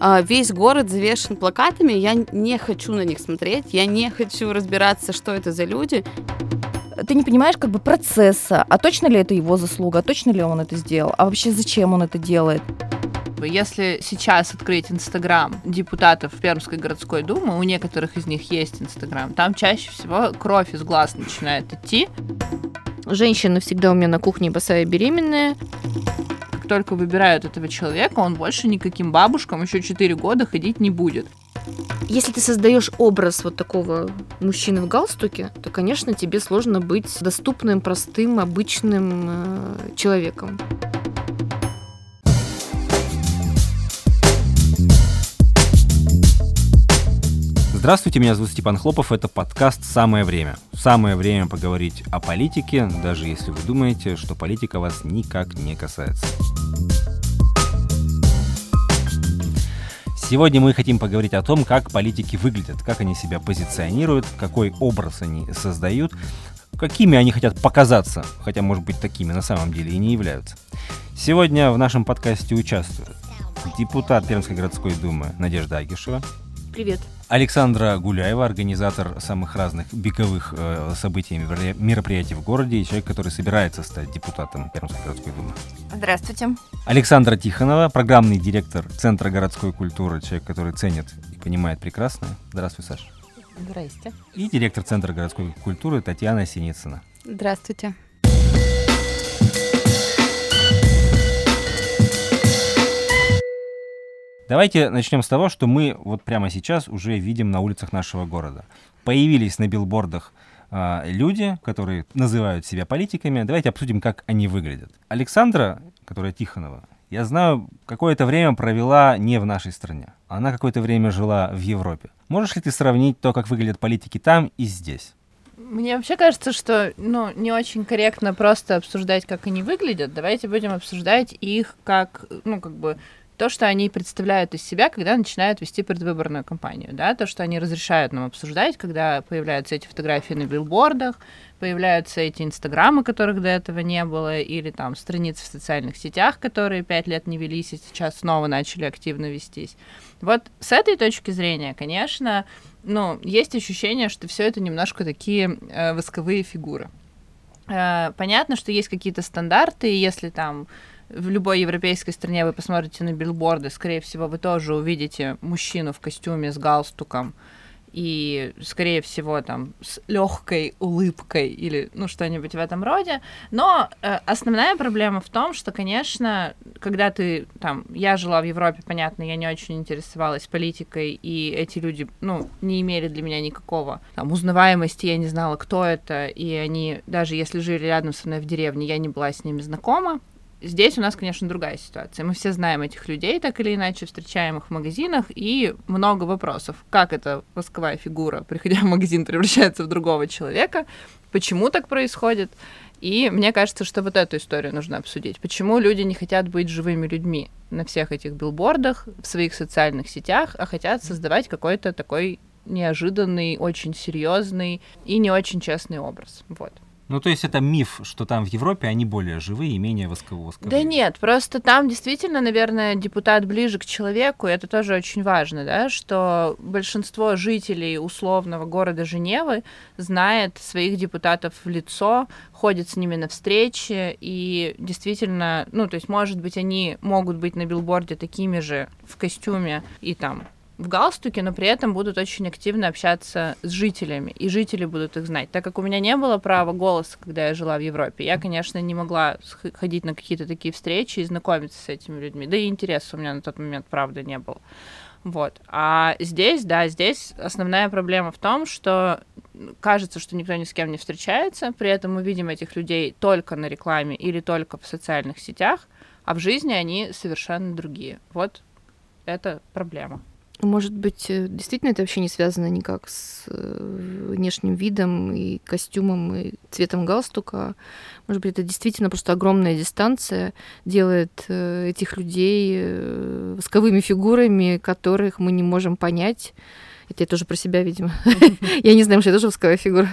а, весь город завешен плакатами, я не хочу на них смотреть, я не хочу разбираться, что это за люди. Ты не понимаешь как бы процесса, а точно ли это его заслуга, а точно ли он это сделал, а вообще зачем он это делает. Если сейчас открыть Инстаграм депутатов Пермской городской думы, у некоторых из них есть Инстаграм, там чаще всего кровь из глаз начинает идти. Женщина всегда у меня на кухне босая беременная только выбирают этого человека, он больше никаким бабушкам еще 4 года ходить не будет. Если ты создаешь образ вот такого мужчины в галстуке, то, конечно, тебе сложно быть доступным, простым, обычным э, человеком. Здравствуйте, меня зовут Степан Хлопов, это подкаст «Самое время». Самое время поговорить о политике, даже если вы думаете, что политика вас никак не касается. Сегодня мы хотим поговорить о том, как политики выглядят, как они себя позиционируют, какой образ они создают, какими они хотят показаться, хотя, может быть, такими на самом деле и не являются. Сегодня в нашем подкасте участвуют депутат Пермской городской думы Надежда Агишева. Привет. Александра Гуляева, организатор самых разных беговых э, событий и мероприятий в городе, и человек, который собирается стать депутатом Пермской городской думы. Здравствуйте. Александра Тихонова, программный директор Центра городской культуры, человек, который ценит и понимает прекрасное. Здравствуй, Саша. Здрасте. И директор Центра городской культуры Татьяна Синицына. Здравствуйте. Давайте начнем с того, что мы вот прямо сейчас уже видим на улицах нашего города. Появились на билбордах э, люди, которые называют себя политиками. Давайте обсудим, как они выглядят. Александра, которая Тихонова, я знаю, какое-то время провела не в нашей стране. Она какое-то время жила в Европе. Можешь ли ты сравнить то, как выглядят политики там и здесь? Мне вообще кажется, что ну, не очень корректно просто обсуждать, как они выглядят. Давайте будем обсуждать их как, ну, как бы то, что они представляют из себя, когда начинают вести предвыборную кампанию, да, то, что они разрешают нам обсуждать, когда появляются эти фотографии на билбордах, появляются эти инстаграмы, которых до этого не было, или там страницы в социальных сетях, которые пять лет не велись и сейчас снова начали активно вестись. Вот с этой точки зрения, конечно, ну, есть ощущение, что все это немножко такие э, восковые фигуры. Э, понятно, что есть какие-то стандарты, и если там в любой европейской стране вы посмотрите на билборды, скорее всего, вы тоже увидите мужчину в костюме с галстуком и, скорее всего, там с легкой улыбкой или ну что-нибудь в этом роде. Но э, основная проблема в том, что, конечно, когда ты там, я жила в Европе, понятно, я не очень интересовалась политикой, и эти люди, ну, не имели для меня никакого там узнаваемости, я не знала, кто это, и они даже если жили рядом со мной в деревне, я не была с ними знакома. Здесь у нас, конечно, другая ситуация. Мы все знаем этих людей, так или иначе, встречаем их в магазинах, и много вопросов. Как эта восковая фигура, приходя в магазин, превращается в другого человека? Почему так происходит? И мне кажется, что вот эту историю нужно обсудить. Почему люди не хотят быть живыми людьми на всех этих билбордах, в своих социальных сетях, а хотят создавать какой-то такой неожиданный, очень серьезный и не очень честный образ. Вот. Ну, то есть это миф, что там в Европе они более живые и менее восковые. Да нет, просто там действительно, наверное, депутат ближе к человеку, и это тоже очень важно, да, что большинство жителей условного города Женевы знает своих депутатов в лицо, ходит с ними на встречи, и действительно, ну, то есть, может быть, они могут быть на билборде такими же в костюме и там в галстуке, но при этом будут очень активно общаться с жителями, и жители будут их знать. Так как у меня не было права голоса, когда я жила в Европе, я, конечно, не могла ходить на какие-то такие встречи и знакомиться с этими людьми. Да и интереса у меня на тот момент, правда, не было. Вот. А здесь, да, здесь основная проблема в том, что кажется, что никто ни с кем не встречается, при этом мы видим этих людей только на рекламе или только в социальных сетях, а в жизни они совершенно другие. Вот это проблема. Может быть, э, действительно это вообще не связано никак с э, внешним видом и костюмом и цветом галстука. Может быть, это действительно просто огромная дистанция делает э, этих людей восковыми фигурами, которых мы не можем понять. Это я тоже про себя, видимо. Я не знаю, что я тоже восковая фигура.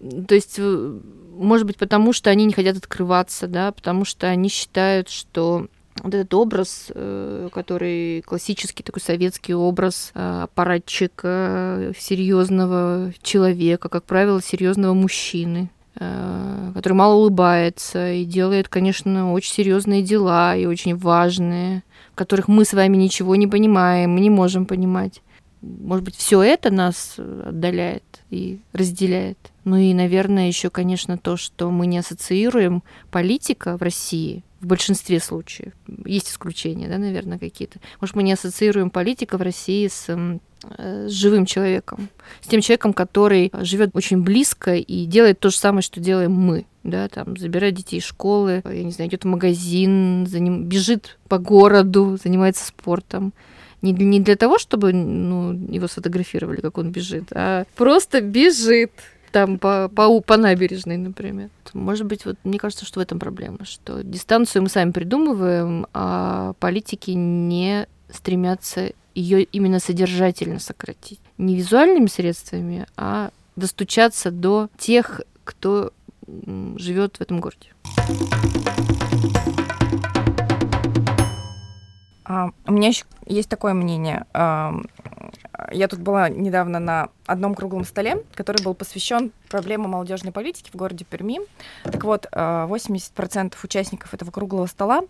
То есть, может быть, потому что они не хотят открываться, да, потому что они считают, что вот этот образ, э, который классический такой советский образ э, аппаратчика, серьезного человека, как правило, серьезного мужчины, э, который мало улыбается и делает, конечно, очень серьезные дела и очень важные, в которых мы с вами ничего не понимаем, мы не можем понимать. Может быть, все это нас отдаляет и разделяет. Ну и, наверное, еще, конечно, то, что мы не ассоциируем политика в России в большинстве случаев. Есть исключения, да, наверное, какие-то. Может, мы не ассоциируем политика в России с э, с живым человеком, с тем человеком, который живет очень близко и делает то же самое, что делаем мы, да, там забирает детей из школы, я не знаю, идет в магазин, за ним бежит по городу, занимается спортом. Не, не для того, чтобы ну, его сфотографировали, как он бежит, а просто бежит там по, по, по набережной, например. Может быть, вот мне кажется, что в этом проблема, что дистанцию мы сами придумываем, а политики не стремятся ее именно содержательно сократить. Не визуальными средствами, а достучаться до тех, кто живет в этом городе. А, у меня еще есть такое мнение. Я тут была недавно на одном круглом столе, который был посвящен проблемам молодежной политики в городе Перми. Так вот, 80% а, участников этого круглого стола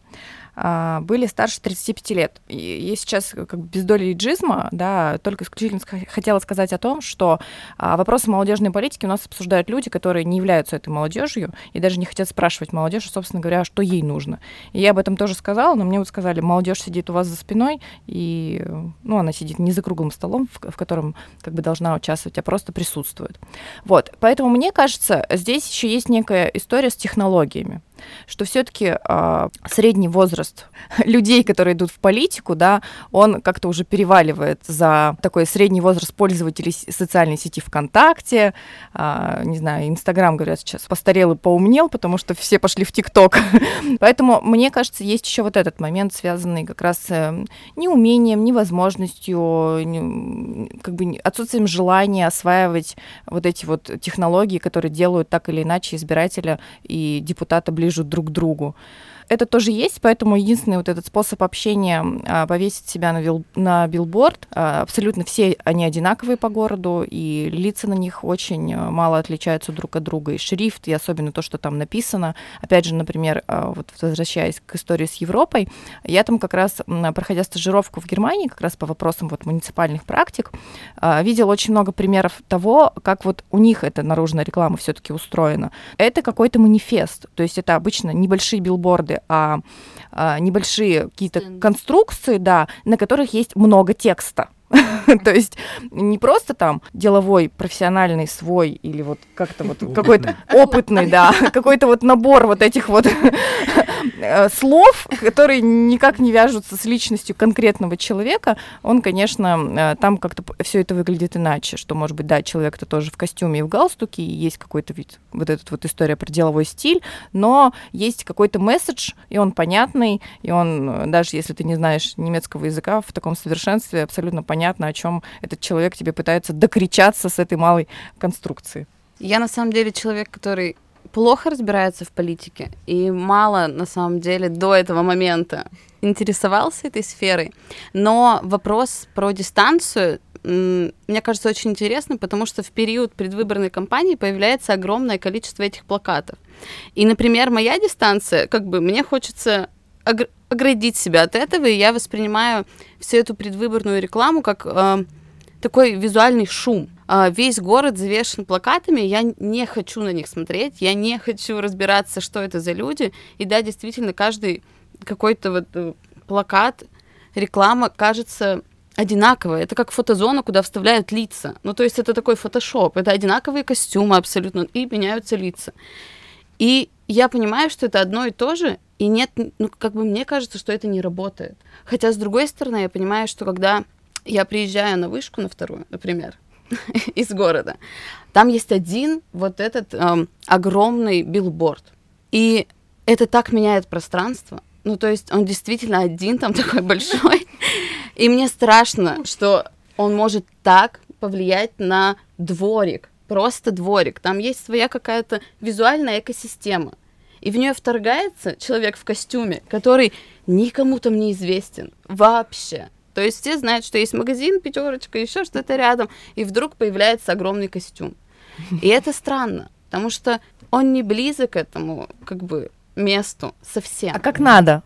а, были старше 35 лет. И я сейчас как бы без доли иджизма, да, только исключительно хотела сказать о том, что а, вопросы молодежной политики у нас обсуждают люди, которые не являются этой молодежью и даже не хотят спрашивать молодежь, собственно говоря, что ей нужно. И я об этом тоже сказала, но мне вот сказали, молодежь сидит у вас за спиной, и ну, она сидит не за круглым столом, в, в котором как бы должна участвовать, а просто присутствует. Вот, поэтому мне кажется, здесь еще есть некая история с технологиями что все-таки э, а, средний возраст людей, которые идут в политику, да, он как-то уже переваливает за такой средний возраст пользователей социальной сети ВКонтакте, э, не знаю, Инстаграм, говорят сейчас, постарел и поумнел, потому что все пошли в ТикТок. Поэтому, мне кажется, есть еще вот этот момент, связанный как раз э, неумением, невозможностью, не, как бы отсутствием желания осваивать вот эти вот технологии, которые делают так или иначе избирателя и депутата ближе ближе друг другу это тоже есть, поэтому единственный вот этот способ общения а, повесить себя на, вил, на билборд. А, абсолютно все они одинаковые по городу, и лица на них очень а, мало отличаются друг от друга, и шрифт, и особенно то, что там написано. Опять же, например, а, вот возвращаясь к истории с Европой, я там как раз, проходя стажировку в Германии, как раз по вопросам вот муниципальных практик, а, видел очень много примеров того, как вот у них эта наружная реклама все-таки устроена. Это какой-то манифест, то есть это обычно небольшие билборды, билборды, а, а небольшие какие-то конструкции, да, на которых есть много текста. То есть не просто там деловой, профессиональный свой или вот как-то вот какой-то опытный, да, какой-то вот набор вот этих вот э, слов, которые никак не вяжутся с личностью конкретного человека, он, конечно, э, там как-то все это выглядит иначе, что, может быть, да, человек-то тоже в костюме и в галстуке, и есть какой-то вид, вот эта вот история про деловой стиль, но есть какой-то месседж, и он понятный, и он, э, даже если ты не знаешь немецкого языка в таком совершенстве, абсолютно понятно, о чем этот человек тебе пытается докричаться с этой малой конструкции. Я на самом деле человек, который плохо разбирается в политике и мало на самом деле до этого момента интересовался этой сферой. Но вопрос про дистанцию мне кажется очень интересным, потому что в период предвыборной кампании появляется огромное количество этих плакатов. И, например, моя дистанция, как бы мне хочется оградить себя от этого, и я воспринимаю всю эту предвыборную рекламу как э, такой визуальный шум. Э, весь город завешен плакатами, я не хочу на них смотреть, я не хочу разбираться, что это за люди. И да, действительно, каждый какой-то вот э, плакат, реклама кажется одинаковая. Это как фотозона, куда вставляют лица. Ну, то есть это такой фотошоп. Это одинаковые костюмы абсолютно, и меняются лица. И я понимаю, что это одно и то же, и нет, ну, как бы мне кажется, что это не работает. Хотя, с другой стороны, я понимаю, что когда я приезжаю на вышку, на вторую, например, из города, там есть один вот этот эм, огромный билборд. И это так меняет пространство. Ну, то есть он действительно один там такой большой. И мне страшно, что он может так повлиять на дворик, просто дворик. Там есть своя какая-то визуальная экосистема. И в нее вторгается человек в костюме, который никому там не известен вообще. То есть все знают, что есть магазин, пятерочка, еще что-то рядом, и вдруг появляется огромный костюм. И это странно, потому что он не близок к этому, как бы, месту совсем. А как надо?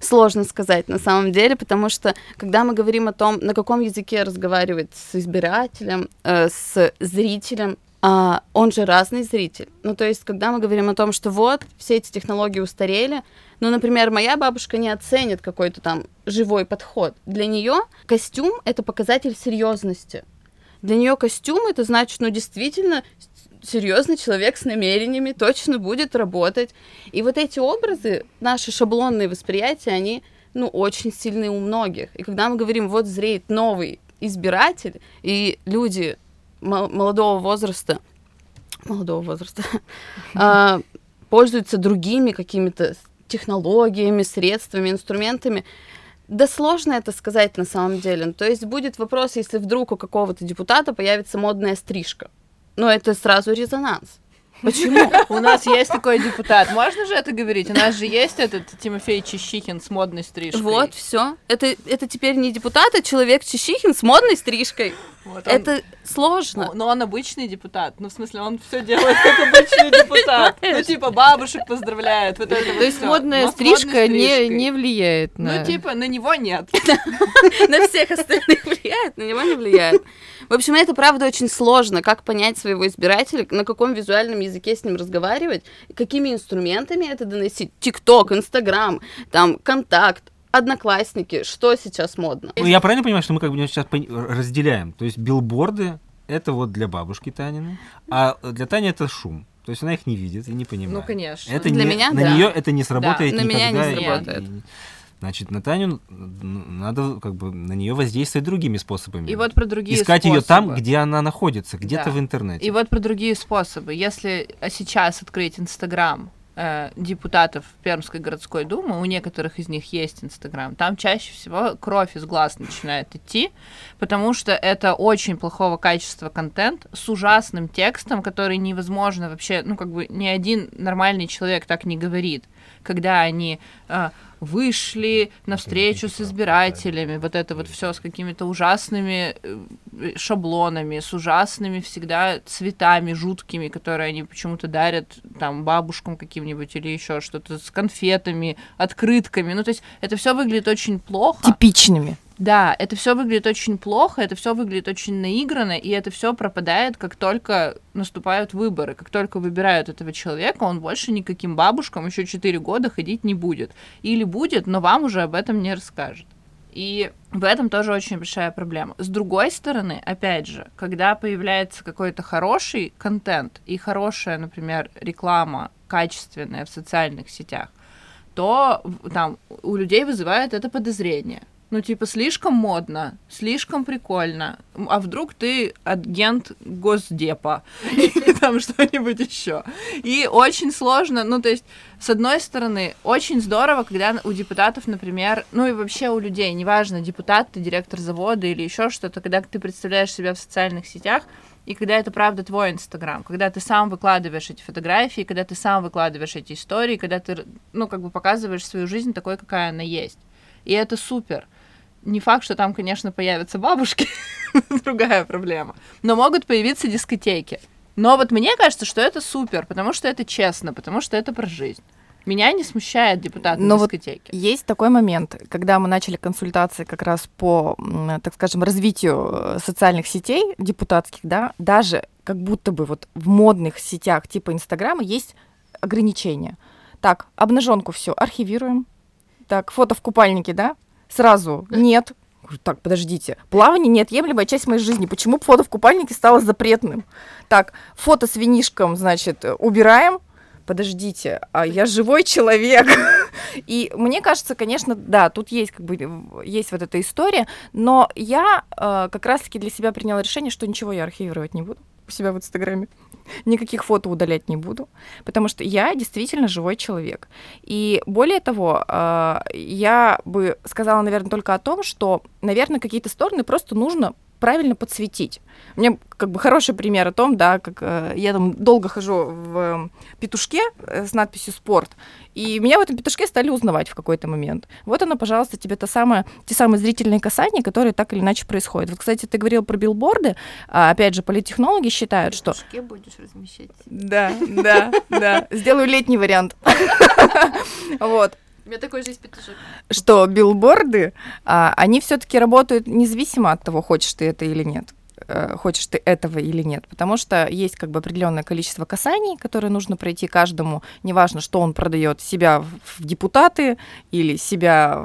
Сложно сказать на самом деле, потому что когда мы говорим о том, на каком языке разговаривать с избирателем, э, с зрителем, а, он же разный зритель. Ну, то есть, когда мы говорим о том, что вот, все эти технологии устарели, ну, например, моя бабушка не оценит какой-то там живой подход. Для нее костюм — это показатель серьезности. Для нее костюм — это значит, ну, действительно, серьезный человек с намерениями точно будет работать. И вот эти образы, наши шаблонные восприятия, они, ну, очень сильные у многих. И когда мы говорим, вот зреет новый избиратель, и люди молодого возраста, молодого возраста, а, пользуются другими какими-то технологиями, средствами, инструментами. Да сложно это сказать на самом деле. То есть будет вопрос, если вдруг у какого-то депутата появится модная стрижка. Но это сразу резонанс. Почему? У нас есть такой депутат. Можно же это говорить? У нас же есть этот Тимофей Чищихин с модной стрижкой. Вот, все. Это, это теперь не депутат, а человек Чищихин с модной стрижкой. Вот он, это сложно. Но он обычный депутат. Ну, в смысле, он все делает как обычный депутат. Ну, типа, бабушек поздравляет. Вот это То есть модная стрижка не, не влияет на... Ну, типа, на него нет. На всех остальных влияет, на него не влияет. В общем, это правда очень сложно, как понять своего избирателя, на каком визуальном языке с ним разговаривать, какими инструментами это доносить. ТикТок, Инстаграм, там, контакт, одноклассники, что сейчас модно. Ну, я правильно понимаю, что мы как бы сейчас разделяем? То есть билборды это вот для бабушки Танины, а для Тани это шум. То есть она их не видит и не понимает. Ну, конечно. Это для не, меня, на да. нее это не сработает да, никогда. На меня не сработает. И, Значит, на Таню надо как бы на нее воздействовать другими способами. И вот про другие Искать способы. ее там, где она находится, где-то Да. в интернете. И вот про другие способы. Если а, сейчас открыть Инстаграм э, депутатов Пермской городской думы, у некоторых из них есть Инстаграм, там чаще всего кровь из глаз начинает идти, потому что это очень плохого качества контент с ужасным текстом, который невозможно вообще, ну как бы ни один нормальный человек так не говорит, когда они э, вышли на встречу с избирателями, вот это вот все с какими-то ужасными э, шаблонами, с ужасными всегда цветами жуткими, которые они почему-то дарят там бабушкам каким-нибудь или еще что-то с конфетами, открытками. Ну, то есть это все выглядит очень плохо. Типичными. Да, это все выглядит очень плохо, это все выглядит очень наигранно, и это все пропадает, как только наступают выборы. Как только выбирают этого человека, он больше никаким бабушкам еще 4 года ходить не будет. Или будет, но вам уже об этом не расскажет. И в этом тоже очень большая проблема. С другой стороны, опять же, когда появляется какой-то хороший контент и хорошая, например, реклама качественная в социальных сетях, то там у людей вызывает это подозрение. Ну, типа, слишком модно, слишком прикольно. А вдруг ты агент Госдепа или там что-нибудь еще. И очень сложно, ну, то есть, с одной стороны, очень здорово, когда у депутатов, например, ну и вообще у людей, неважно, депутат, ты директор завода или еще что-то, когда ты представляешь себя в социальных сетях, и когда это правда твой Инстаграм, когда ты сам выкладываешь эти фотографии, когда ты сам выкладываешь эти истории, когда ты, ну, как бы показываешь свою жизнь такой, какая она есть. И это супер. Не факт, что там, конечно, появятся бабушки, другая проблема. Но могут появиться дискотеки. Но вот мне кажется, что это супер, потому что это честно, потому что это про жизнь. Меня не смущает депутат Но на вот. Есть такой момент, когда мы начали консультации как раз по, так скажем, развитию э, социальных сетей депутатских, да, даже как будто бы вот в модных сетях типа Инстаграма есть ограничения. Так, обнаженку все архивируем. Так, фото в купальнике, да? Сразу нет. Так, подождите. Плавание неотъемлемая часть моей жизни. Почему фото в купальнике стало запретным? Так, фото с винишком, значит, убираем. Подождите, а я живой человек. И мне кажется, конечно, да, тут есть как бы есть вот эта история, но я э, как раз-таки для себя приняла решение, что ничего я архивировать не буду у себя в Инстаграме. Никаких фото удалять не буду, потому что я действительно живой человек. И более того, э, я бы сказала, наверное, только о том, что, наверное, какие-то стороны просто нужно правильно подсветить. У меня как бы хороший пример о том, да, как э, я там долго хожу в э, петушке э, с надписью «спорт», и меня в этом петушке стали узнавать в какой-то момент. Вот оно, пожалуйста, тебе то самое, те самые зрительные касания, которые так или иначе происходят. Вот, кстати, ты говорил про билборды. А, опять же, политтехнологи считают, что... В петушке будешь размещать. Да, да, да. Сделаю летний вариант. Вот. У меня такой же есть петушок. Что билборды, а, они все-таки работают независимо от того, хочешь ты это или нет хочешь ты этого или нет, потому что есть как бы определенное количество касаний, которые нужно пройти каждому, неважно, что он продает себя в депутаты или себя,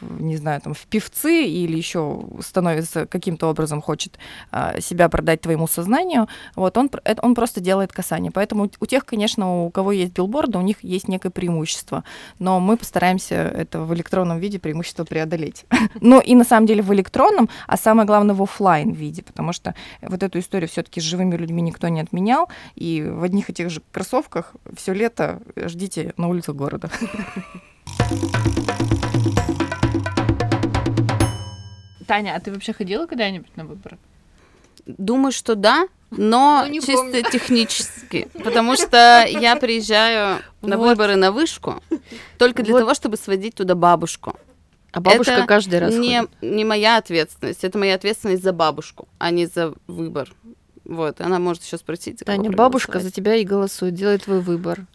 в, не знаю, там в певцы или еще становится каким-то образом хочет а, себя продать твоему сознанию, вот он он просто делает касание, поэтому у тех, конечно, у кого есть билборды, у них есть некое преимущество, но мы постараемся это в электронном виде преимущество преодолеть. Но и на самом деле в электронном, а самое главное в офлайн виде, потому потому что вот эту историю все-таки с живыми людьми никто не отменял, и в одних и тех же кроссовках все лето ждите на улицах города. Таня, а ты вообще ходила когда-нибудь на выборы? Думаю, что да, но Ну, не чисто помню. технически. Потому что я приезжаю на Вот. выборы на вышку только для Вот. того, чтобы сводить туда бабушку. А бабушка Это каждый раз не, ходит. не моя ответственность, это моя ответственность за бабушку, а не за выбор. Вот, она может еще спросить. за Таня, бабушка за тебя и голосует, делает твой выбор.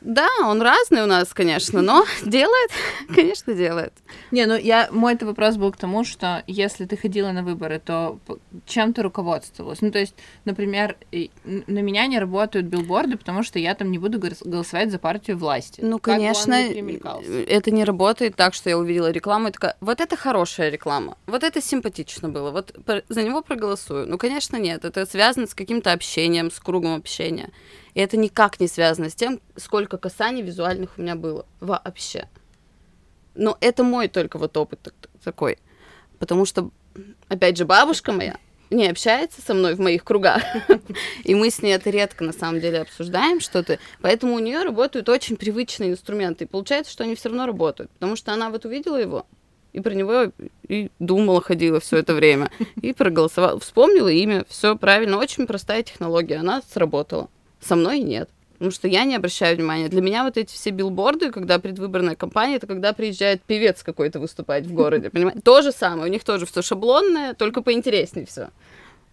Да, он разный у нас, конечно, но делает, конечно, делает. Не, ну я мой это вопрос был к тому, что если ты ходила на выборы, то чем ты руководствовалась? Ну, то есть, например, на меня не работают билборды, потому что я там не буду голосовать за партию власти. Ну, Как конечно, примелькался. это не работает так, что я увидела рекламу и такая, вот это хорошая реклама, вот это симпатично было, вот за него проголосую. Ну, конечно, нет, это связано с каким-то общением, с кругом общения. И это никак не связано с тем, сколько касаний визуальных у меня было вообще. Но это мой только вот опыт так- такой. Потому что, опять же, бабушка моя не общается со мной в моих кругах. И мы с ней это редко на самом деле обсуждаем что-то. Поэтому у нее работают очень привычные инструменты. И получается, что они все равно работают. Потому что она вот увидела его, и про него и думала, ходила все это время. И проголосовала. Вспомнила имя, все правильно. Очень простая технология. Она сработала. Со мной нет. Потому что я не обращаю внимания. Для меня вот эти все билборды, когда предвыборная кампания, это когда приезжает певец какой-то выступать в городе. Понимаете? То же самое. У них тоже все шаблонное, только поинтереснее все.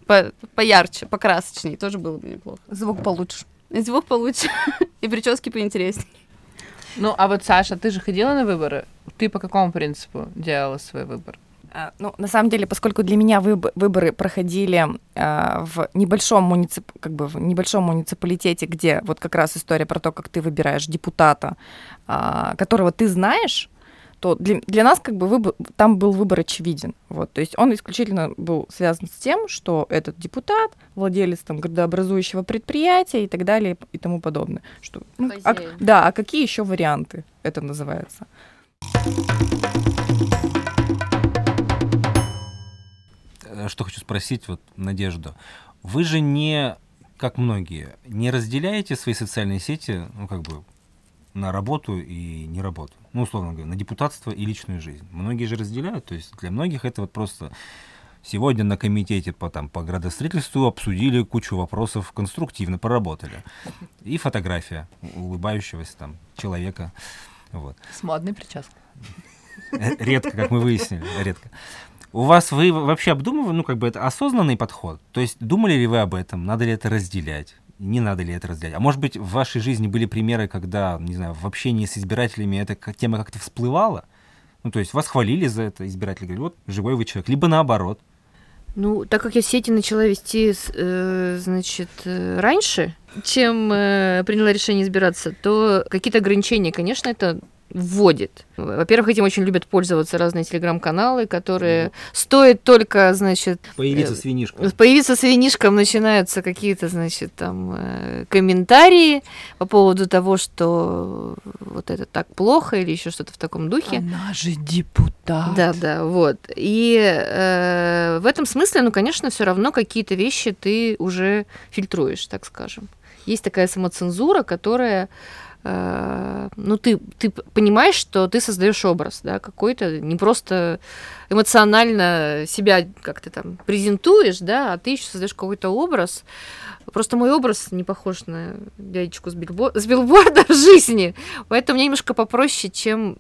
По поярче, покрасочнее. Тоже было бы неплохо. Звук получше. И звук получше, и прически поинтереснее. Ну, а вот, Саша, ты же ходила на выборы? Ты по какому принципу делала свой выбор? А, Ну, на самом деле, поскольку для меня выб- выборы проходили а, в небольшом муницип, как бы в небольшом муниципалитете, где вот как раз история про то, как ты выбираешь депутата, а, которого ты знаешь, то для, для нас как бы выбор, там был выбор очевиден. Вот, то есть он исключительно был связан с тем, что этот депутат, владелец там градообразующего предприятия и так далее и тому подобное. Что, ну, а да, а какие еще варианты это называется? Э, Что хочу спросить, вот, Надежду. Вы же не, как многие, не разделяете свои социальные сети, ну, как бы, на работу и не работу. Ну, условно говоря, на депутатство и личную жизнь. Многие же разделяют, то есть для многих это вот просто сегодня на комитете по, там, по градостроительству обсудили кучу вопросов, конструктивно поработали. И фотография улыбающегося там человека. Вот. С модной прической. Э, Редко, как мы выяснили, редко. У вас вы вообще обдумывали, ну, как бы это осознанный подход? То есть думали ли вы об этом? Надо ли это разделять? Не надо ли это разделять? А может быть, в вашей жизни были примеры, когда, не знаю, в общении с избирателями эта тема как-то всплывала? Ну, то есть вас хвалили за это, избиратели говорят, вот, живой вы человек. Либо наоборот. Ну, так как я сети начала вести, э, значит, э, раньше, чем э, приняла решение избираться, то какие-то ограничения, конечно, это вводит. Во-первых, этим очень любят пользоваться разные телеграм-каналы, которые стоит только, значит, Появиться Э, свинишка. появиться с винишком начинаются какие-то, значит, там э, комментарии по поводу того, что вот это так плохо или еще что-то в таком духе. Она же депутат. Да, да, вот. И э, в этом смысле, ну, конечно, все равно какие-то вещи ты уже фильтруешь, так скажем. Есть такая самоцензура, которая, ну, ты, ты понимаешь, что ты создаешь образ, да, какой-то, не просто эмоционально себя как-то там презентуешь, да, а ты еще создаешь какой-то образ. Просто мой образ не похож на дядечку с, билбо... с билборда в жизни. Поэтому мне немножко попроще, чем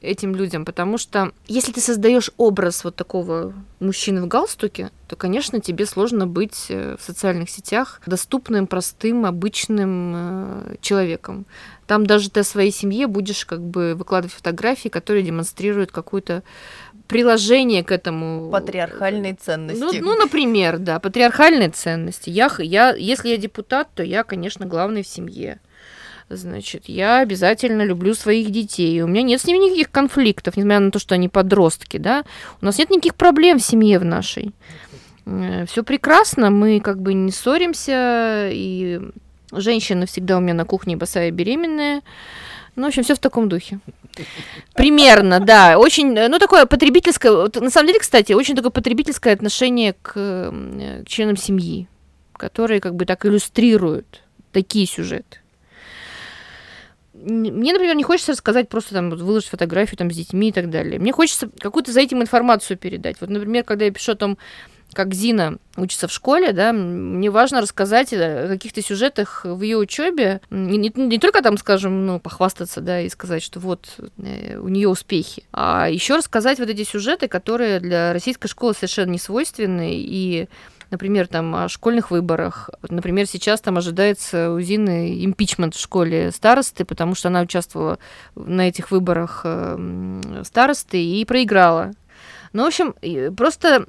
этим людям. Потому что если ты создаешь образ вот такого мужчины в галстуке, то, конечно, тебе сложно быть э, в социальных сетях доступным, простым, обычным э, человеком. Там даже ты о своей семье будешь как бы выкладывать фотографии, которые демонстрируют какую-то приложение к этому. Патриархальные ценности. Ну, ну например, да, патриархальные ценности. Я, я, если я депутат, то я, конечно, главный в семье. Значит, я обязательно люблю своих детей. У меня нет с ними никаких конфликтов, несмотря на то, что они подростки, да. У нас нет никаких проблем в семье в нашей. Э, Все прекрасно, мы как бы не ссоримся, и женщина всегда у меня на кухне босая беременная. Ну, в общем, все в таком духе. Примерно, да. Очень, ну, такое потребительское... На самом деле, кстати, очень такое потребительское отношение к, к членам семьи, которые как бы так иллюстрируют такие сюжеты. Мне, например, не хочется рассказать просто там выложить фотографию там с детьми и так далее. Мне хочется какую-то за этим информацию передать. Вот, например, когда я пишу о том, как Зина учится в школе, да, мне важно рассказать о каких-то сюжетах в ее учебе, не, не, не только там, скажем, ну, похвастаться, да, и сказать, что вот э, у нее успехи, а еще рассказать вот эти сюжеты, которые для российской школы совершенно не свойственны, и например, там о школьных выборах. Например, сейчас там ожидается у Зины импичмент в школе старосты, потому что она участвовала на этих выборах э, старосты и проиграла. Ну, в общем, просто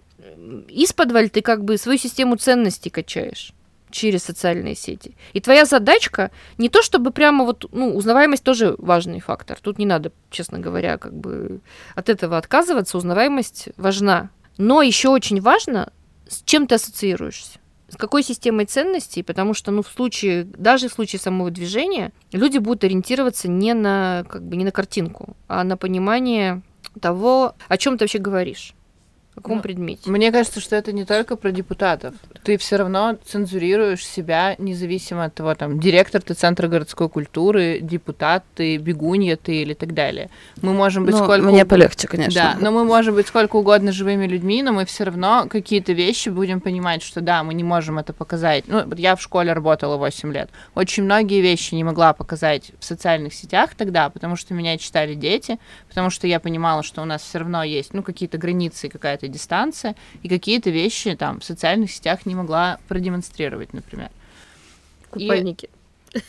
из подваль ты как бы свою систему ценностей качаешь через социальные сети. И твоя задачка не то, чтобы прямо вот, ну, узнаваемость тоже важный фактор. Тут не надо, честно говоря, как бы от этого отказываться. Узнаваемость важна. Но еще очень важно, с чем ты ассоциируешься с какой системой ценностей, потому что, ну, в случае, даже в случае самого движения, люди будут ориентироваться не на, как бы, не на картинку, а на понимание того, о чем ты вообще говоришь. В каком ну, предмете? Мне кажется, что это не только про депутатов. Ты все равно цензурируешь себя, независимо от того, там, директор ты Центра городской культуры, депутат ты, бегунья ты или так далее. Мы можем быть ну, сколько... Мне полегче, конечно. Да, но мы можем быть сколько угодно живыми людьми, но мы все равно какие-то вещи будем понимать, что да, мы не можем это показать. Ну, я в школе работала 8 лет. Очень многие вещи не могла показать в социальных сетях тогда, потому что меня читали дети, потому что я понимала, что у нас все равно есть, ну, какие-то границы, какая-то дистанция, и какие-то вещи там в социальных сетях не могла продемонстрировать, например. Купальники.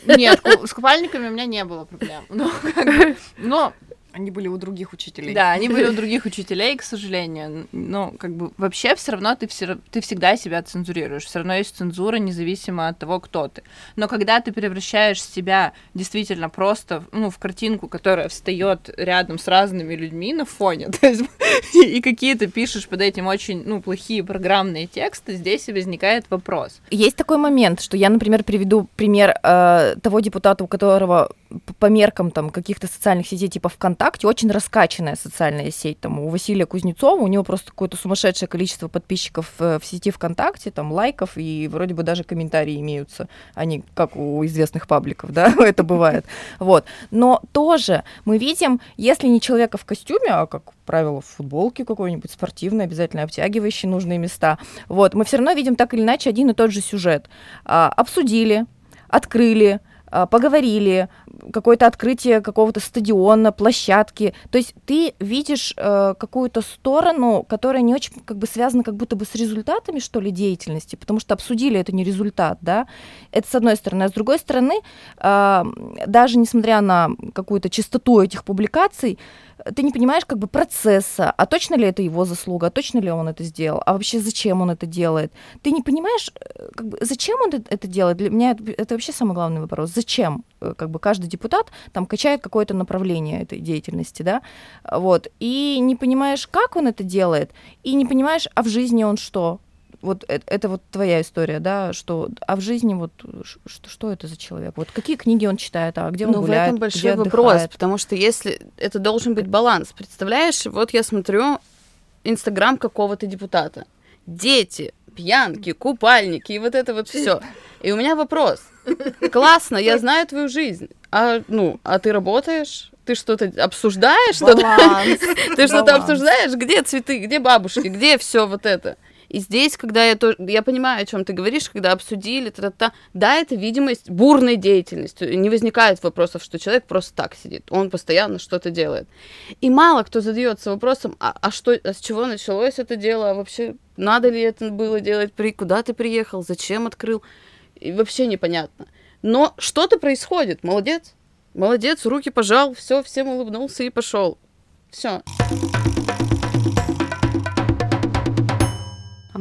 И... Нет, с купальниками у меня не было проблем. Но, как бы, но они были у других учителей. Да, они были у других учителей, к сожалению. Но как бы вообще все равно ты, все, ты всегда себя цензурируешь. Все равно есть цензура, независимо от того, кто ты. Но когда ты превращаешь себя действительно просто ну, в картинку, которая встает рядом с разными людьми на фоне, то есть, и какие-то пишешь под этим очень ну, плохие программные тексты, здесь и возникает вопрос. Есть такой момент, что я, например, приведу пример э, того депутата, у которого по меркам там каких-то социальных сетей типа ВКонтакте очень раскачанная социальная сеть. Там у Василия Кузнецова у него просто какое-то сумасшедшее количество подписчиков э, в сети ВКонтакте, там лайков и вроде бы даже комментарии имеются, они как у известных пабликов, да, это бывает. Вот. Но тоже мы видим, если не человека в костюме, а как правило, в футболке какой-нибудь спортивной, обязательно обтягивающей нужные места. Вот, мы все равно видим так или иначе один и тот же сюжет. А, обсудили, открыли, а, поговорили, какое-то открытие какого-то стадиона, площадки. То есть ты видишь э, какую-то сторону, которая не очень как бы связана как будто бы с результатами, что ли, деятельности, потому что обсудили это не результат, да. Это с одной стороны. А с другой стороны, э, даже несмотря на какую-то чистоту этих публикаций, ты не понимаешь как бы процесса, а точно ли это его заслуга, а точно ли он это сделал, а вообще зачем он это делает. Ты не понимаешь, э, как бы, зачем он это делает. Для меня это, это вообще самый главный вопрос. Зачем? Э, как бы каждый депутат там качает какое-то направление этой деятельности, да, вот, и не понимаешь, как он это делает, и не понимаешь, а в жизни он что, вот это, это вот твоя история, да, что, а в жизни вот что, что это за человек? Вот какие книги он читает, а где он ну, гуляет, в этом большой где вопрос, потому что если это должен быть баланс, представляешь, вот я смотрю Инстаграм какого-то депутата, дети, пьянки, купальники и вот это вот все. И у меня вопрос. Классно, я знаю твою жизнь. А, ну, а ты работаешь? Ты что-то обсуждаешь? Что-то? Баланс. Ты что-то обсуждаешь? Где цветы? Где бабушки? Где все вот это? И здесь, когда я тоже, я понимаю, о чем ты говоришь, когда обсудили, та -та -та, да, это видимость бурной деятельности. Не возникает вопросов, что человек просто так сидит, он постоянно что-то делает. И мало кто задается вопросом, а, а что, а с чего началось это дело, а вообще надо ли это было делать, при, куда ты приехал, зачем открыл, и вообще непонятно. Но что-то происходит, молодец, молодец, руки пожал, все, всем улыбнулся и пошел. Все.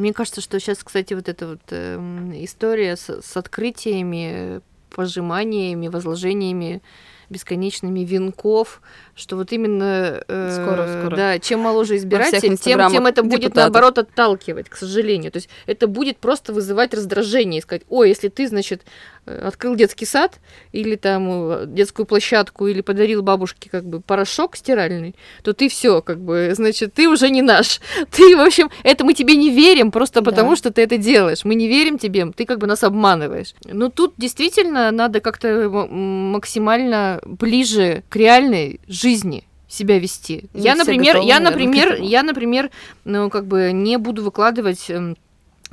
Мне кажется, что сейчас, кстати, вот эта вот эм, история с, с открытиями, пожиманиями, возложениями бесконечными венков, что вот именно э, Скоро, скоро. да, чем моложе избиратель, тем, тем это будет депутатов. наоборот отталкивать, к сожалению. То есть это будет просто вызывать раздражение, и сказать, ой, если ты, значит, э, открыл детский сад или там э, детскую площадку или подарил бабушке как бы порошок стиральный, то ты все, как бы, значит, ты уже не наш. Ты, в общем, это мы тебе не верим просто Да. потому, что ты это делаешь. Мы не верим тебе, ты как бы нас обманываешь. Но тут действительно надо как-то максимально ближе к реальной жизни себя вести. Не я, например, я, например, я, например, ну, как бы не буду выкладывать эм,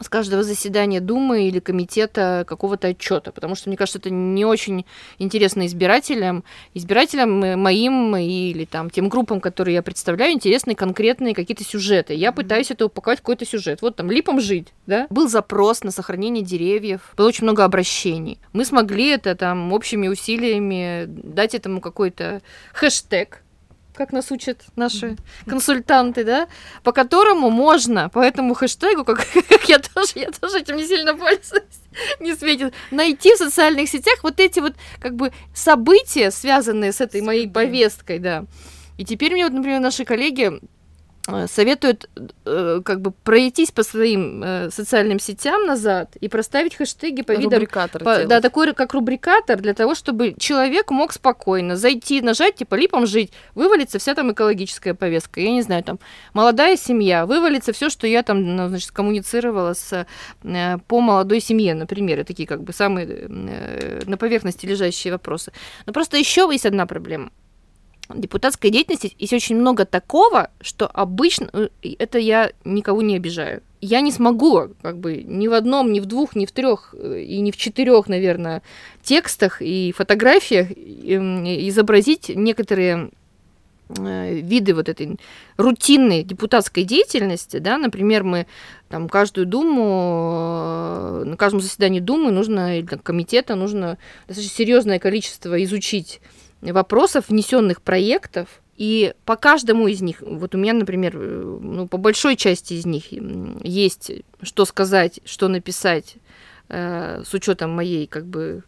с каждого заседания Думы или комитета какого-то отчета, потому что, мне кажется, это не очень интересно избирателям. Избирателям э, моим или там тем группам, которые я представляю, интересны конкретные какие-то сюжеты. Я пытаюсь это упаковать в какой-то сюжет. Вот там липом жить, да? Был запрос на сохранение деревьев, было очень много обращений. Мы смогли это там общими усилиями дать этому какой-то хэштег, как нас учат наши консультанты, да, по которому можно, по этому хэштегу, как, как я тоже, я тоже этим не сильно пользуюсь, не светит, найти в социальных сетях вот эти вот как бы события, связанные с этой моей повесткой, да. И теперь мне вот, например, наши коллеги советуют э, как бы пройтись по своим э, социальным сетям назад и проставить хэштеги по видам Рубрикатор по- делать. да, такой как рубрикатор для того, чтобы человек мог спокойно зайти, нажать, типа, липом жить, вывалится вся там экологическая повестка. Я не знаю, там, молодая семья, вывалится все, что я там, ну, значит, коммуницировала с, э, по молодой семье, например, и такие как бы самые э, на поверхности лежащие вопросы. Но просто еще есть одна проблема депутатской деятельности есть очень много такого, что обычно э, это я никого не обижаю. Я не смогу, как бы, ни в одном, ни в двух, ни в трех и ни в четырех, наверное, текстах и фотографиях эм, изобразить некоторые э, виды вот этой рутинной депутатской деятельности, да, например, мы там каждую думу, э, на каждом заседании думы нужно, или там, комитета нужно достаточно серьезное количество изучить вопросов, внесенных проектов, и по каждому из них, вот у меня, например, э, ну, по большой части из них есть что сказать, что написать э, с учетом моей как бы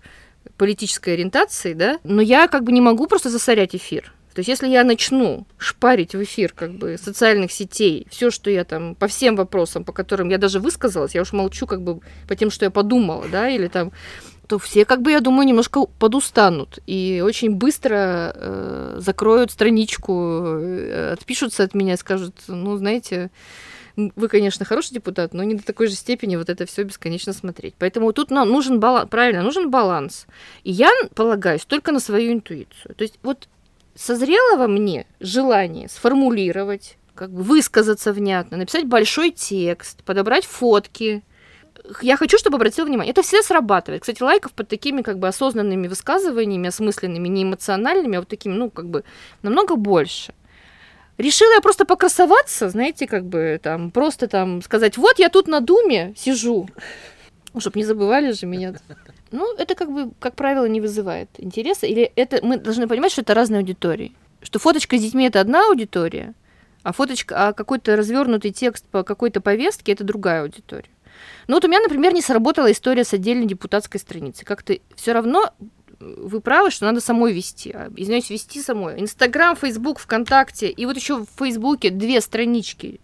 политической ориентации, да, но я как бы не могу просто засорять эфир. То есть, если я начну шпарить в эфир как бы социальных сетей, все, что я там по всем вопросам, по которым я даже высказалась, я уж молчу как бы по тем, что я подумала, да, или там то все, как бы, я думаю, немножко подустанут и очень быстро э, закроют страничку, э, отпишутся от меня скажут, ну, знаете, вы, конечно, хороший депутат, но не до такой же степени вот это все бесконечно смотреть. Поэтому тут нам нужен баланс, правильно, нужен баланс. И я полагаюсь только на свою интуицию. То есть вот созрело во мне желание сформулировать, как бы высказаться внятно, написать большой текст, подобрать фотки, я хочу, чтобы обратил внимание. Это все срабатывает. Кстати, лайков под такими как бы осознанными высказываниями, осмысленными, не эмоциональными, а вот такими, ну, как бы намного больше. Решила я просто покрасоваться, знаете, как бы там, просто там сказать, вот я тут на Думе сижу, чтобы не забывали же меня. Ну, это как бы, как правило, не вызывает интереса. Или это мы должны понимать, что это разные аудитории. Что фоточка с детьми это одна аудитория, а фоточка, а какой-то развернутый текст по какой-то повестке это другая аудитория. Ну вот у меня, например, не сработала история с отдельной депутатской страницей. Как-то все равно вы правы, что надо самой вести. А, Извиняюсь, вести самой. Инстаграм, Фейсбук, ВКонтакте. И вот еще в Фейсбуке две странички.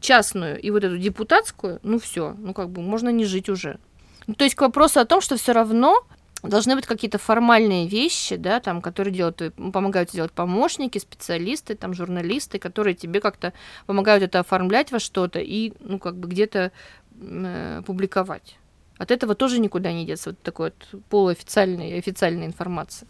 Частную и вот эту депутатскую. Ну все, ну как бы можно не жить уже. Ну, то есть к вопросу о том, что все равно должны быть какие-то формальные вещи, да, там, которые делают, э, помогают делать помощники, специалисты, там, журналисты, которые тебе как-то помогают это оформлять во что-то и, ну, как бы где-то э, публиковать. От этого тоже никуда не деться, вот такой вот полуофициальной официальной информации.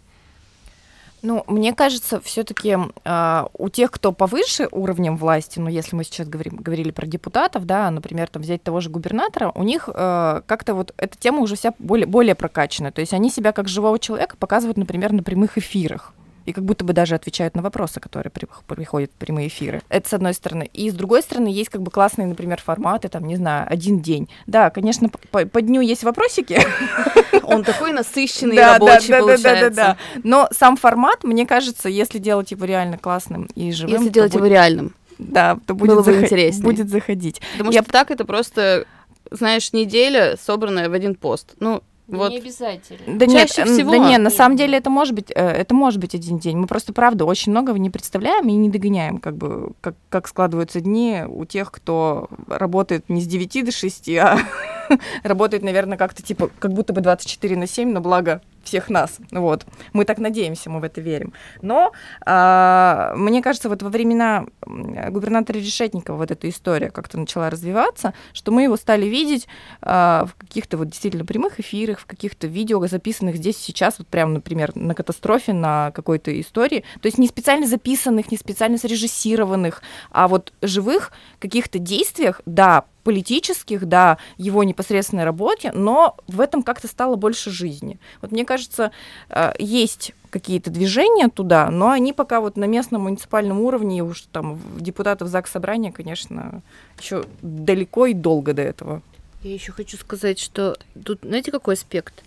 Ну, мне кажется, все-таки э, у тех, кто повыше уровнем власти, ну, если мы сейчас говорим, говорили про депутатов, да, например, там взять того же губернатора, у них э, как-то вот эта тема уже вся более, более прокачана. То есть они себя как живого человека показывают, например, на прямых эфирах и как будто бы даже отвечают на вопросы, которые при, приходят в прямые эфиры. Это с одной стороны. И с другой стороны, есть как бы классные, например, форматы, там, не знаю, один день. Да, конечно, по, по дню есть вопросики. Он такой насыщенный и рабочий получается. Да, да, да, Но сам формат, мне кажется, если делать его реально классным и живым... Если делать его реальным. Да, то будет, Было интереснее. будет заходить. Потому что так это просто, знаешь, неделя, собранная в один пост. Ну, вот. Не обязательно. Да Чаще нет, всего. Да нет, на самом деле это может быть, э, это может быть один день. Мы просто, правда, очень многого не представляем и не догоняем, как бы, как, как складываются дни у тех, кто работает не с 9 до 6, а работает, наверное, как-то типа, как будто бы 24 на 7, но благо всех нас. Вот. Мы так надеемся, мы в это верим. Но а, мне кажется, вот во времена губернатора Решетникова вот эта история как-то начала развиваться, что мы его стали видеть а, в каких-то вот действительно прямых эфирах, в каких-то видео, записанных здесь сейчас, вот прям, например, на катастрофе, на какой-то истории. То есть не специально записанных, не специально срежиссированных, а вот живых каких-то действиях, да, политических, да, его непосредственной работе, но в этом как-то стало больше жизни. Вот мне кажется, э, есть какие-то движения туда, но они пока вот на местном муниципальном уровне, уж там депутатов ЗАГС Собрания, конечно, еще далеко и долго до этого. Я еще хочу сказать, что тут, знаете, какой аспект?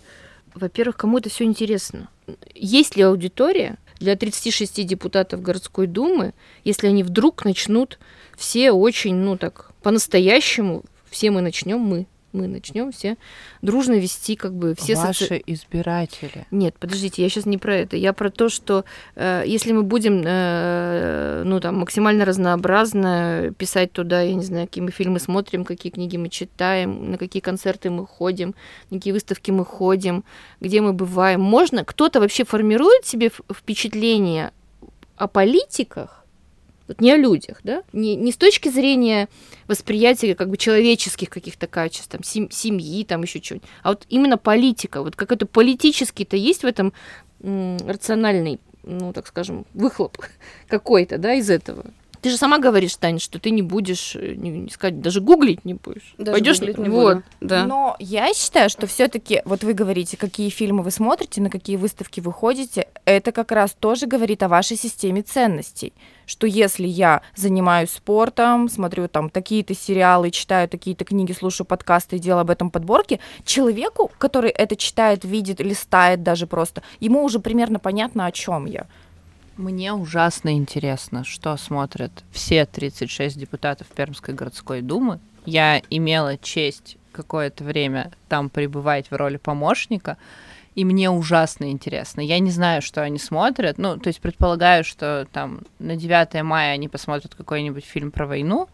Во-первых, кому это все интересно? Есть ли аудитория для 36 депутатов городской думы, если они вдруг начнут все очень, ну так, по-настоящему, все мы начнем, мы, мы начнем все дружно вести как бы все ваши соци... избиратели. Нет, подождите, я сейчас не про это. Я про то, что э, если мы будем э, ну там максимально разнообразно писать туда, я не знаю, какие мы фильмы смотрим, какие книги мы читаем, на какие концерты мы ходим, на какие выставки мы ходим, где мы бываем, можно кто-то вообще формирует себе впечатление о политиках вот не о людях, да, не, не с точки зрения восприятия как бы человеческих каких-то качеств, там, сем, семьи, там еще что-нибудь, а вот именно политика, вот какой-то политический-то есть в этом м, рациональный, ну, так скажем, выхлоп какой-то, да, из этого. Ты же сама говоришь, Таня, что ты не будешь, э, не, не сказать, даже гуглить не будешь. Даже Пойдешь, не вот, буду. да. Но я считаю, что все-таки, вот вы говорите, какие фильмы вы смотрите, на какие выставки вы ходите, это как раз тоже говорит о вашей системе ценностей. Что если я занимаюсь спортом, смотрю там такие-то сериалы, читаю такие-то книги, слушаю подкасты и делаю об этом подборки, человеку, который это читает, видит, листает даже просто, ему уже примерно понятно, о чем я. Мне ужасно интересно, что смотрят все 36 депутатов Пермской городской думы. Я имела честь какое-то время там пребывать в роли помощника, и мне ужасно интересно. Я не знаю, что они смотрят. Ну, то есть предполагаю, что там на 9 мая они посмотрят какой-нибудь фильм про войну,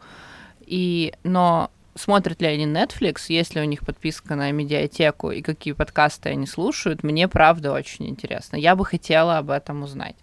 и, но смотрят ли они Netflix, есть ли у них подписка на медиатеку и какие подкасты они слушают, мне правда очень интересно. Я бы хотела об этом узнать.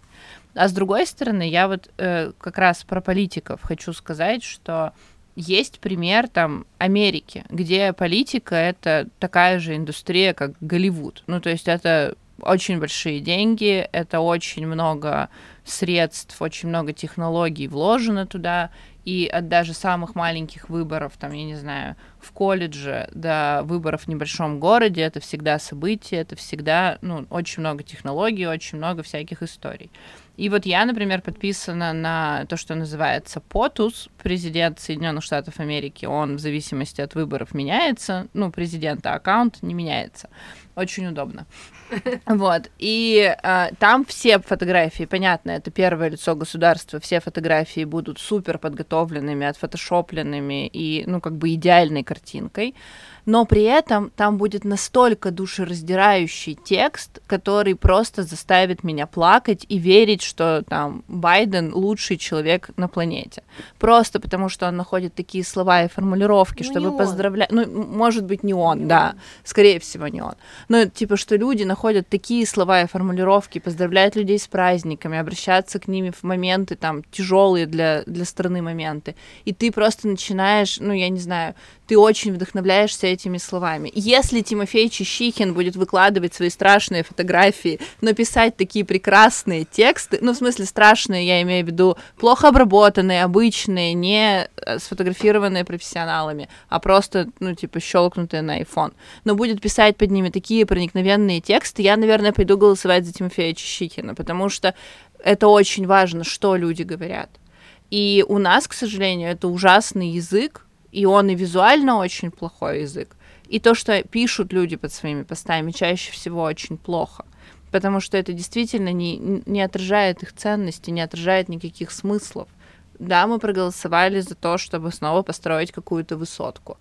А с другой стороны, я вот э, как раз про политиков хочу сказать, что есть пример там Америки, где политика это такая же индустрия, как Голливуд. Ну, то есть это очень большие деньги, это очень много средств, очень много технологий вложено туда, и от даже самых маленьких выборов, там, я не знаю, в колледже до выборов в небольшом городе, это всегда событие, это всегда, ну, очень много технологий, очень много всяких историй. И вот я, например, подписана на то, что называется POTUS, президент Соединенных Штатов Америки. Он в зависимости от выборов меняется. Ну, президента аккаунт не меняется. Очень удобно. Вот. И э, там все фотографии, понятно, это первое лицо государства, все фотографии будут супер подготовленными, отфотошопленными и, ну, как бы идеальной картинкой но при этом там будет настолько душераздирающий текст, который просто заставит меня плакать и верить, что там Байден лучший человек на планете. Просто потому, что он находит такие слова и формулировки, ну, чтобы поздравлять. Ну, может быть, не он, не да, он. скорее всего, не он. но типа, что люди находят такие слова и формулировки, поздравляют людей с праздниками, обращаться к ними в моменты там тяжелые для, для страны моменты. И ты просто начинаешь, ну, я не знаю, ты очень вдохновляешься этими словами. Если Тимофей Чищихин будет выкладывать свои страшные фотографии, но писать такие прекрасные тексты, ну, в смысле, страшные, я имею в виду, плохо обработанные, обычные, не э, сфотографированные профессионалами, а просто, ну, типа, щелкнутые на iPhone, но будет писать под ними такие проникновенные тексты, я, наверное, пойду голосовать за Тимофея Чищихина, потому что это очень важно, что люди говорят. И у нас, к сожалению, это ужасный язык, и он и визуально очень плохой язык. И то, что пишут люди под своими постами, чаще всего очень плохо. Потому что это действительно не, не отражает их ценности, не отражает никаких смыслов. Да, мы проголосовали за то, чтобы снова построить какую-то высотку.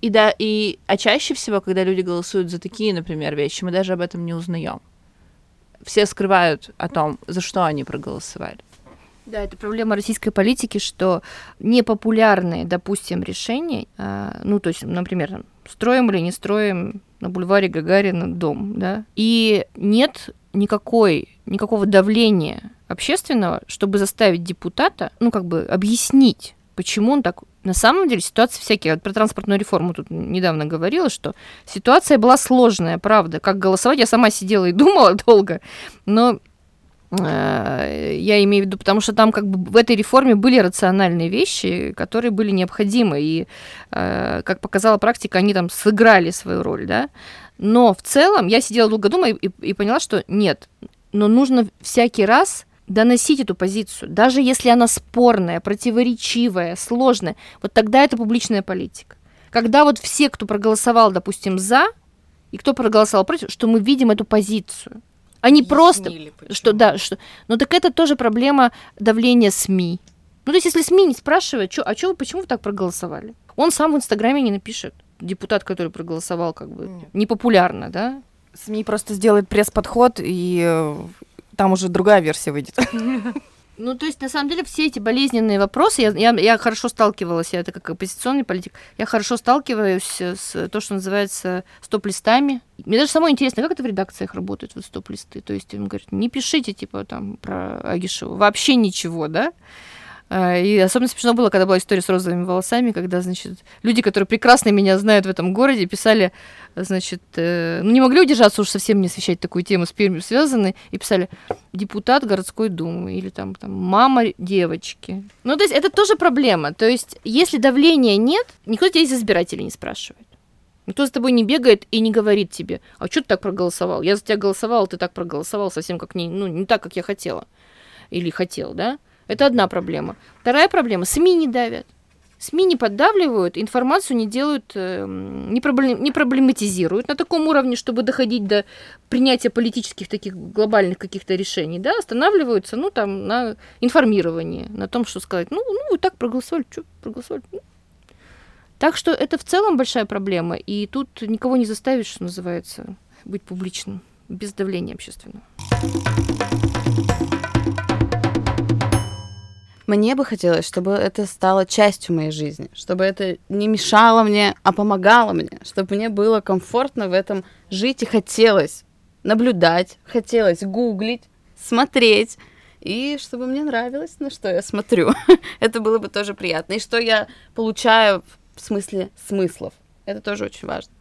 И да, и, а чаще всего, когда люди голосуют за такие, например, вещи, мы даже об этом не узнаем. Все скрывают о том, за что они проголосовали. Да, это проблема российской политики, что непопулярные, допустим, решения, а, ну, то есть, например, строим или не строим на бульваре Гагарина дом, да, и нет никакой, никакого давления общественного, чтобы заставить депутата, ну, как бы объяснить, почему он так... На самом деле ситуация всякие... Вот про транспортную реформу тут недавно говорила, что ситуация была сложная, правда. Как голосовать, я сама сидела и думала долго, но я имею в виду, потому что там как бы в этой реформе были рациональные вещи, которые были необходимы, и, э, как показала практика, они там сыграли свою роль, да. Но в целом я сидела долго думая и, и поняла, что нет, но нужно всякий раз доносить эту позицию, даже если она спорная, противоречивая, сложная, вот тогда это публичная политика. Когда вот все, кто проголосовал, допустим, за, и кто проголосовал против, что мы видим эту позицию. Они просто, почему. что да, что, ну так это тоже проблема давления СМИ. Ну то есть если СМИ не спрашивают, чё, а чё, почему вы так проголосовали? Он сам в Инстаграме не напишет. Депутат, который проголосовал, как бы Нет. непопулярно, да? СМИ просто сделает пресс-подход, и э, там уже другая версия выйдет. Ну, то есть, на самом деле, все эти болезненные вопросы, я, я, я хорошо сталкивалась, я это как оппозиционный политик, я хорошо сталкиваюсь с то, что называется стоп-листами. Мне даже самое интересно, как это в редакциях работает, вот стоп-листы. То есть, им говорят, не пишите, типа, там, про Агишева, вообще ничего, да? А, и особенно смешно было, когда была история с розовыми волосами, когда, значит, люди, которые прекрасно меня знают в этом городе, писали, значит, э, ну не могли удержаться уж совсем не освещать такую тему с Пермью связанной, и писали депутат городской думы или там, там мама девочки. Ну, то есть это тоже проблема. То есть если давления нет, никто тебя из избирателей не спрашивает. Никто за тобой не бегает и не говорит тебе, а что ты так проголосовал? Я за тебя голосовал, ты так проголосовал, совсем как не, ну, не так, как я хотела. Или хотел, да? Это одна проблема. Вторая проблема – СМИ не давят. СМИ не поддавливают, информацию не делают, э, не, проблем, не проблематизируют на таком уровне, чтобы доходить до принятия политических таких глобальных каких-то решений, да, останавливаются, ну, там, на информировании, на том, что сказать, ну, ну, так проголосовали, что проголосовали. Ну. Так что это в целом большая проблема, и тут никого не заставишь, что называется, быть публичным, без давления общественного. Мне бы хотелось, чтобы это стало частью моей жизни, чтобы это не мешало мне, а помогало мне, чтобы мне было комфортно в этом жить и хотелось наблюдать, хотелось гуглить, смотреть, и чтобы мне нравилось, на что я смотрю. это было бы тоже приятно. И что я получаю в смысле смыслов. Это тоже очень важно.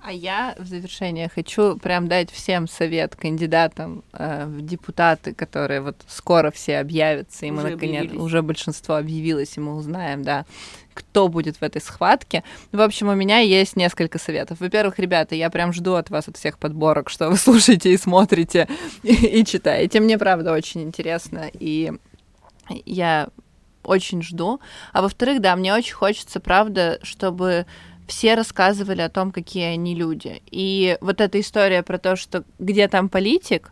А я в завершение хочу прям дать всем совет кандидатам э, в депутаты, которые вот скоро все объявятся, и мы наконец объявились. уже большинство объявилось, и мы узнаем, да, кто будет в этой схватке. В общем, у меня есть несколько советов. Во-первых, ребята, я прям жду от вас от всех подборок, что вы слушаете и смотрите и, и читаете. Мне правда очень интересно, и я очень жду. А во-вторых, да, мне очень хочется, правда, чтобы все рассказывали о том, какие они люди. И вот эта история про то, что где там политик,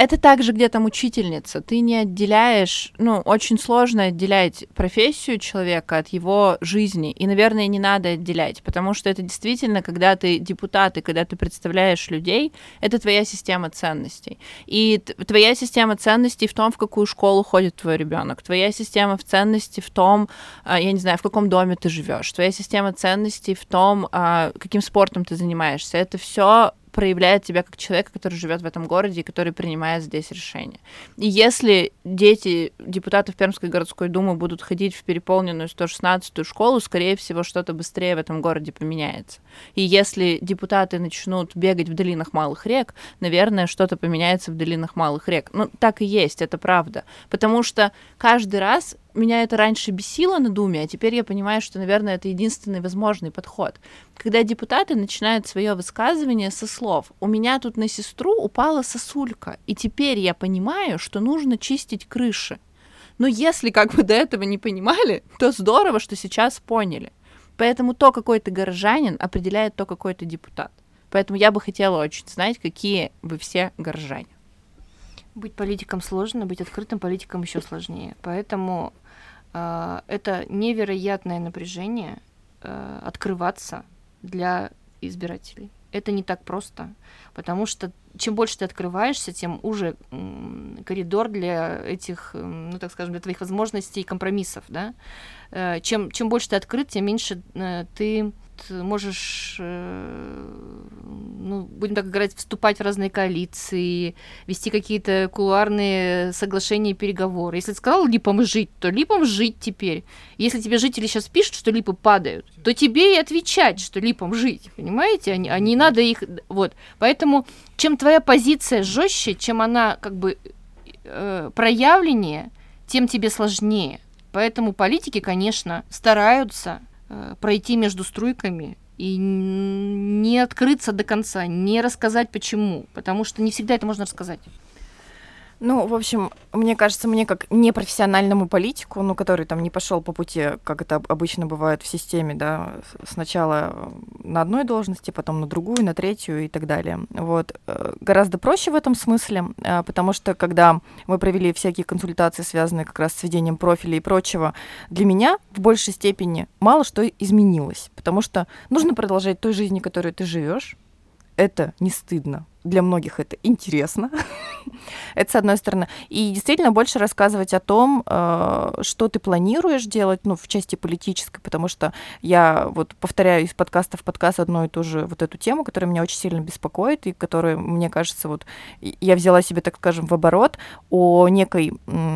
это также где там учительница. Ты не отделяешь, ну, очень сложно отделять профессию человека от его жизни. И, наверное, не надо отделять, потому что это действительно, когда ты депутат и когда ты представляешь людей, это твоя система ценностей. И твоя система ценностей в том, в какую школу ходит твой ребенок. Твоя система в ценности в том, а, я не знаю, в каком доме ты живешь. Твоя система ценностей в том, а, каким спортом ты занимаешься. Это все проявляет тебя как человека, который живет в этом городе и который принимает здесь решения. И если дети депутатов Пермской городской думы будут ходить в переполненную 116-ю школу, скорее всего, что-то быстрее в этом городе поменяется. И если депутаты начнут бегать в долинах малых рек, наверное, что-то поменяется в долинах малых рек. Ну, так и есть, это правда. Потому что каждый раз меня это раньше бесило на Думе, а теперь я понимаю, что, наверное, это единственный возможный подход. Когда депутаты начинают свое высказывание со слов «У меня тут на сестру упала сосулька, и теперь я понимаю, что нужно чистить крыши». Но если как бы до этого не понимали, то здорово, что сейчас поняли. Поэтому то, какой ты горожанин, определяет то, какой ты депутат. Поэтому я бы хотела очень знать, какие вы все горожане. Быть политиком сложно, быть открытым политиком еще сложнее. Поэтому это невероятное напряжение э, открываться для избирателей. Это не так просто, потому что чем больше ты открываешься, тем уже коридор для этих, ну так скажем, для твоих возможностей и компромиссов, да. Э, чем, чем больше ты открыт, тем меньше э, ты можешь, э, ну, будем так говорить, вступать в разные коалиции, вести какие-то кулуарные соглашения и переговоры. Если ты сказал липом жить, то липом жить теперь. Если тебе жители сейчас пишут, что липы падают, то тебе и отвечать, что липом жить, понимаете? А а не надо их... Вот. Поэтому чем твоя позиция жестче, чем она как бы э, проявленнее, тем тебе сложнее. Поэтому политики, конечно, стараются пройти между струйками и не открыться до конца, не рассказать почему, потому что не всегда это можно рассказать. Ну, в общем, мне кажется, мне как непрофессиональному политику, ну, который там не пошел по пути, как это обычно бывает в системе, да, сначала на одной должности, потом на другую, на третью и так далее. Вот. Э, гораздо проще в этом смысле, э, потому что когда мы провели всякие консультации, связанные как раз с ведением профиля и прочего, для меня в большей степени мало что изменилось, потому что нужно продолжать той жизни, которой ты живешь, это не стыдно. Для многих это интересно. это с одной стороны. И действительно больше рассказывать о том, э, что ты планируешь делать, ну, в части политической, потому что я вот повторяю из подкаста в подкаст одну и ту же вот эту тему, которая меня очень сильно беспокоит, и которая, мне кажется, вот я взяла себе, так скажем, в оборот о некой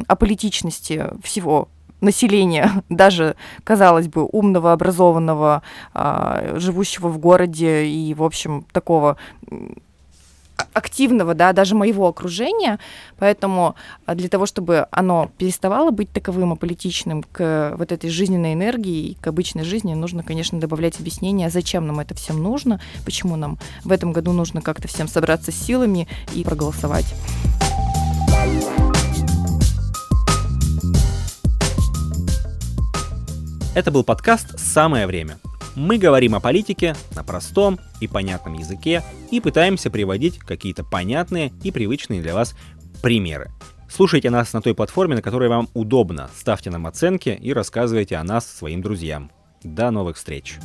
аполитичности всего населения, даже, казалось бы, умного, образованного, а, живущего в городе и, в общем, такого активного, да, даже моего окружения, поэтому а, для того, чтобы оно переставало быть таковым аполитичным к вот этой жизненной энергии, к обычной жизни, нужно, конечно, добавлять объяснения, зачем нам это всем нужно, почему нам в этом году нужно как-то всем собраться с силами и проголосовать. Это был подкаст «Самое время». Мы говорим о политике на простом и понятном языке и пытаемся приводить какие-то понятные и привычные для вас примеры. Слушайте нас на той платформе, на которой вам удобно, ставьте нам оценки и рассказывайте о нас своим друзьям. До новых встреч!